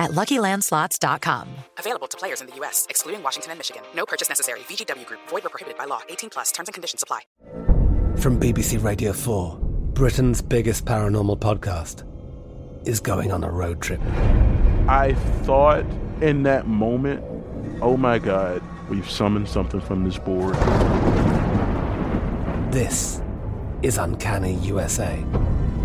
at LuckyLandSlots.com. Available to players in the U.S., excluding Washington and Michigan. No purchase necessary. VGW Group. Void where prohibited by law. 18 plus. Terms and conditions apply. From BBC Radio 4, Britain's biggest paranormal podcast is going on a road trip. I thought in that moment, oh my God, we've summoned something from this board. This is Uncanny USA.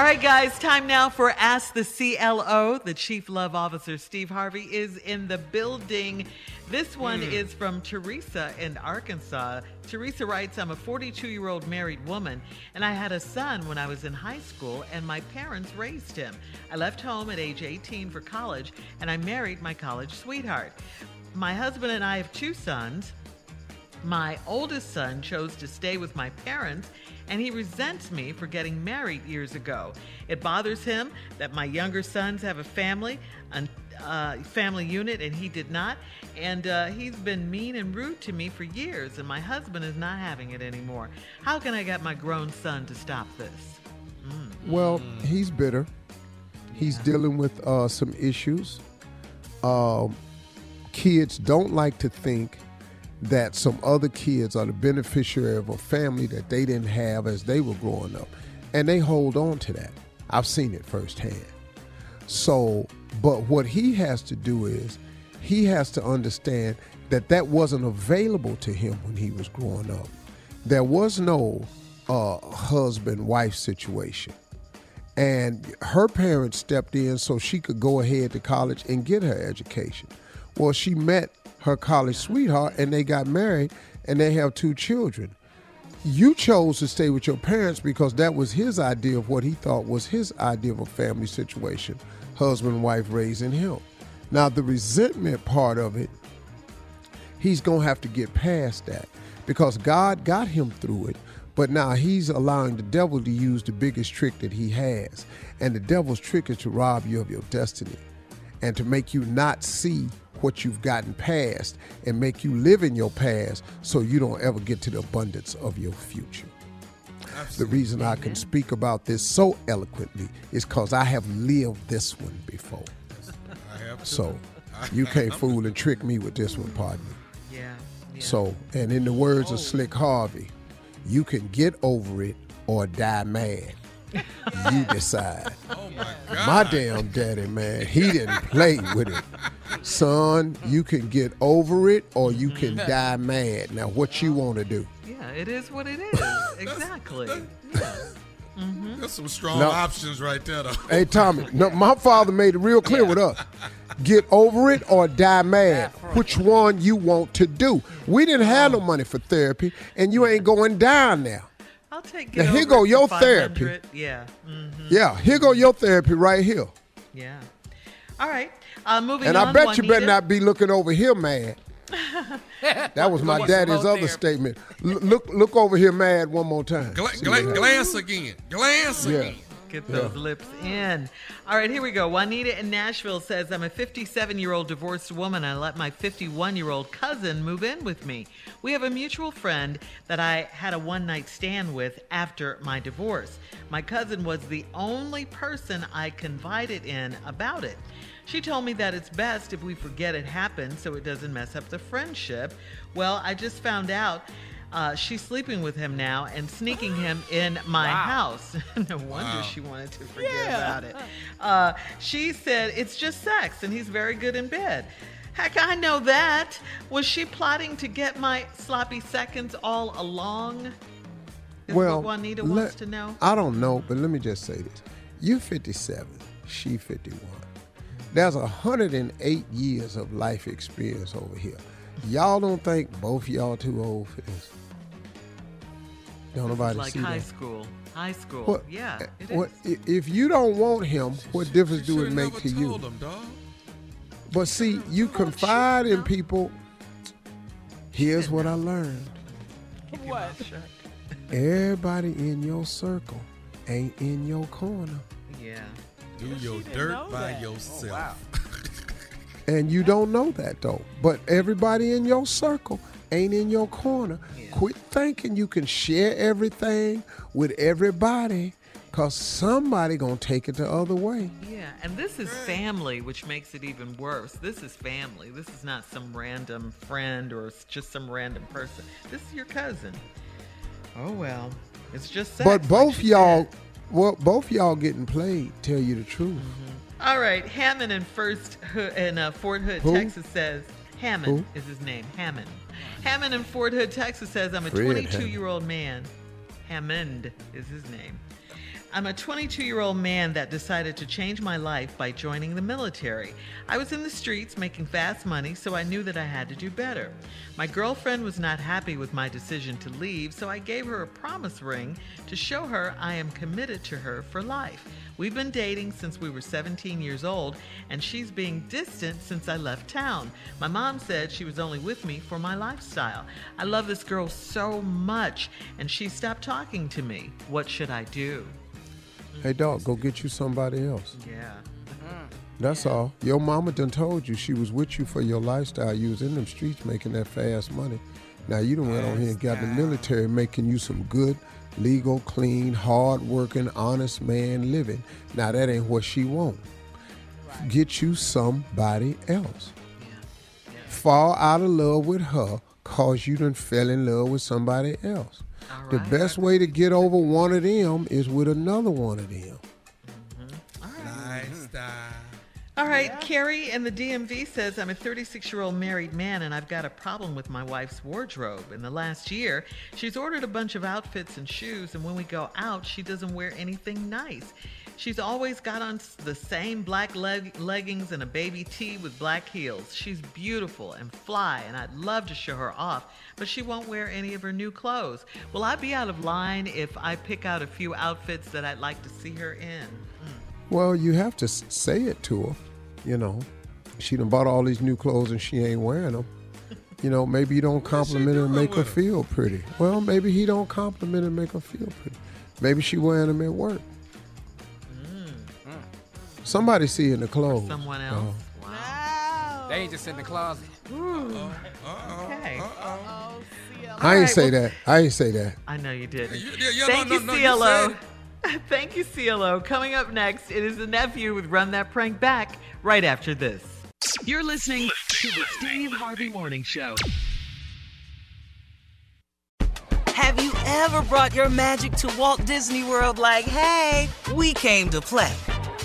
All right, guys, time now for Ask the CLO. The Chief Love Officer, Steve Harvey, is in the building. This one Hmm. is from Teresa in Arkansas. Teresa writes I'm a 42 year old married woman, and I had a son when I was in high school, and my parents raised him. I left home at age 18 for college, and I married my college sweetheart. My husband and I have two sons. My oldest son chose to stay with my parents, and he resents me for getting married years ago. It bothers him that my younger sons have a family, a uh, family unit, and he did not. And uh, he's been mean and rude to me for years, and my husband is not having it anymore. How can I get my grown son to stop this? Well, he's bitter. He's dealing with uh, some issues. Um, kids don't like to think that some other kids are the beneficiary of a family that they didn't have as they were growing up. And they hold on to that. I've seen it firsthand. So, but what he has to do is he has to understand that that wasn't available to him when he was growing up. There was no uh, husband wife situation. And her parents stepped in so she could go ahead to college and get her education. Well, she met her college sweetheart and they got married and they have two children. You chose to stay with your parents because that was his idea of what he thought was his idea of a family situation husband wife raising him. Now, the resentment part of it, he's going to have to get past that because God got him through it. But now he's allowing the devil to use the biggest trick that he has. And the devil's trick is to rob you of your destiny and to make you not see what you've gotten past and make you live in your past so you don't ever get to the abundance of your future. The reason I can speak about this so eloquently is because I have lived this one before. So you can't fool and trick me with this one, partner. Yeah. So, and in the words of Slick Harvey, you can get over it or die mad. You decide. Oh my My damn daddy, man, he didn't play with it. son, you can get over it or you can die mad. Now, what you want to do? Yeah, it is what it is. exactly. Yeah. There's some strong No. options right there, though. Hey, Tommy, no, my father made it real clear with us. Get over it or die mad. Which one you want to do? We didn't have no money for therapy, and you ain't going down now. I'll take Now, get here over go it your therapy. 500. Yeah. mhm, Yeah, here go your therapy right here. Yeah. All right. Uh, moving And on. I bet you better not be looking over here mad. That was my daddy's slow other statement. L- look, look over here mad one more time. Gla- gla- glance again. Glance Yeah. again. Get Yeah. those lips in. All right, here we go. Juanita in Nashville says, I'm a 57 year old divorced woman. I let my 51 year old cousin move in with me. We have a mutual friend that I had a one night stand with after my divorce. My cousin was the only person I confided in about it. She told me that it's best if we forget it happened so it doesn't mess up the friendship. Well, I just found out uh, she's sleeping with him now and sneaking him in my house. no wonder Wow. she wanted to forget about it. Uh, she said it's just sex and he's very good in bed. Heck, I know that. Was she plotting to get my sloppy seconds all along? Is well, what Juanita let- wants to know. I don't know, but let me just say this: You're 57, she 51. There's 108 years of life experience over here. Y'all don't think both y'all too old for this? Don't nobody like see high that? school. High school. What- yeah, it What is. if you don't want him? What difference do it make never to you? him, dog. But see, you confide in people. Here's what I learned: Keep your mouth shut. everybody in your circle ain't in your corner. Yeah. Do your dirt by yourself. And you don't know that though. But everybody in your circle ain't in your corner. Quit thinking you can share everything with everybody cause somebody gonna take it the other way. Yeah, and this is family, which makes it even worse. This is family. This is not some random friend or just some random person. This is your cousin. Oh well, it's just sex. but both she y'all said. well, both y'all getting played, tell you the truth. All right, Hammond in First in uh, Fort Hood, Who? Texas says Hammond Who? is his name. Hammond. Hammond in Fort Hood, Texas says I'm a Fred 22 Hammond. year old man. Hammond is his name. I'm a 22 year old man that decided to change my life by joining the military. I was in the streets making fast money, so I knew that I had to do better. My girlfriend was not happy with my decision to leave, so I gave her a promise ring to show her I am committed to her for life. We've been dating since we were 17 years old, and she's being distant since I left town. My mom said she was only with me for my lifestyle. I love this girl so much, and she stopped talking to me. What should I do? Hey dog, go get you somebody else. Yeah. Mm-hmm. That's all. Your mama done told you she was with you for your lifestyle. You was in them streets making that fast money. Now you done went on here and got the military making you some good, legal, clean, hard-working, honest man living. Now that ain't what she want. Get you somebody else. Fall out of love with her cause you done fell in love with somebody else. The best way to get over one of them is with another one of them. Mm-hmm. Lifestyle. All right, Carrie in the DMV says I'm a 36 year old married man and I've got a problem with my wife's wardrobe. In the last year, she's ordered a bunch of outfits and shoes, and when we go out, she doesn't wear anything nice. She's always got on the same black leg- leggings and a baby tee with black heels. She's beautiful and fly, and I'd love to show her off, but she won't wear any of her new clothes. Will I be out of line if I pick out a few outfits that I'd like to see her in? Mm. Well, you have to say it to her. You know, she done bought all these new clothes and she ain't wearing them. You know, maybe you don't compliment her and make her feel pretty. Well, maybe he don't compliment her and make her feel pretty. Maybe she wearing them at work. Somebody see in the clothes. Someone else? Oh. They ain't just in the closet. Okay. I ain't right, say well- that. I ain't say that. I know you didn't. yeah, yeah, Thank no, you, no, no, you CLO. Thank you, CLO. Coming up next, it is the nephew with Run That Prank Back right after this. You're listening to the Steve Harvey Morning Show. Have you ever brought your magic to Walt Disney World like, hey, we came to play?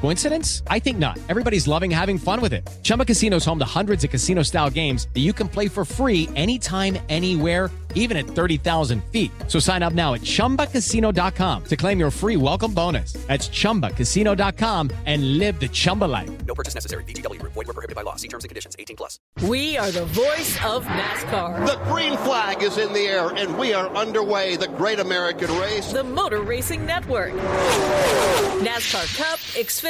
Coincidence? I think not. Everybody's loving having fun with it. Chumba Casino is home to hundreds of casino style games that you can play for free anytime, anywhere, even at 30,000 feet. So sign up now at chumbacasino.com to claim your free welcome bonus. That's chumbacasino.com and live the Chumba life. No purchase necessary. VGW Group. Void were prohibited by law. See terms and conditions. 18 plus. We are the voice of NASCAR. The green flag is in the air, and we are underway. The great American race. The Motor Racing Network. NASCAR Cup, Xfinity,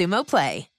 Xumo Play.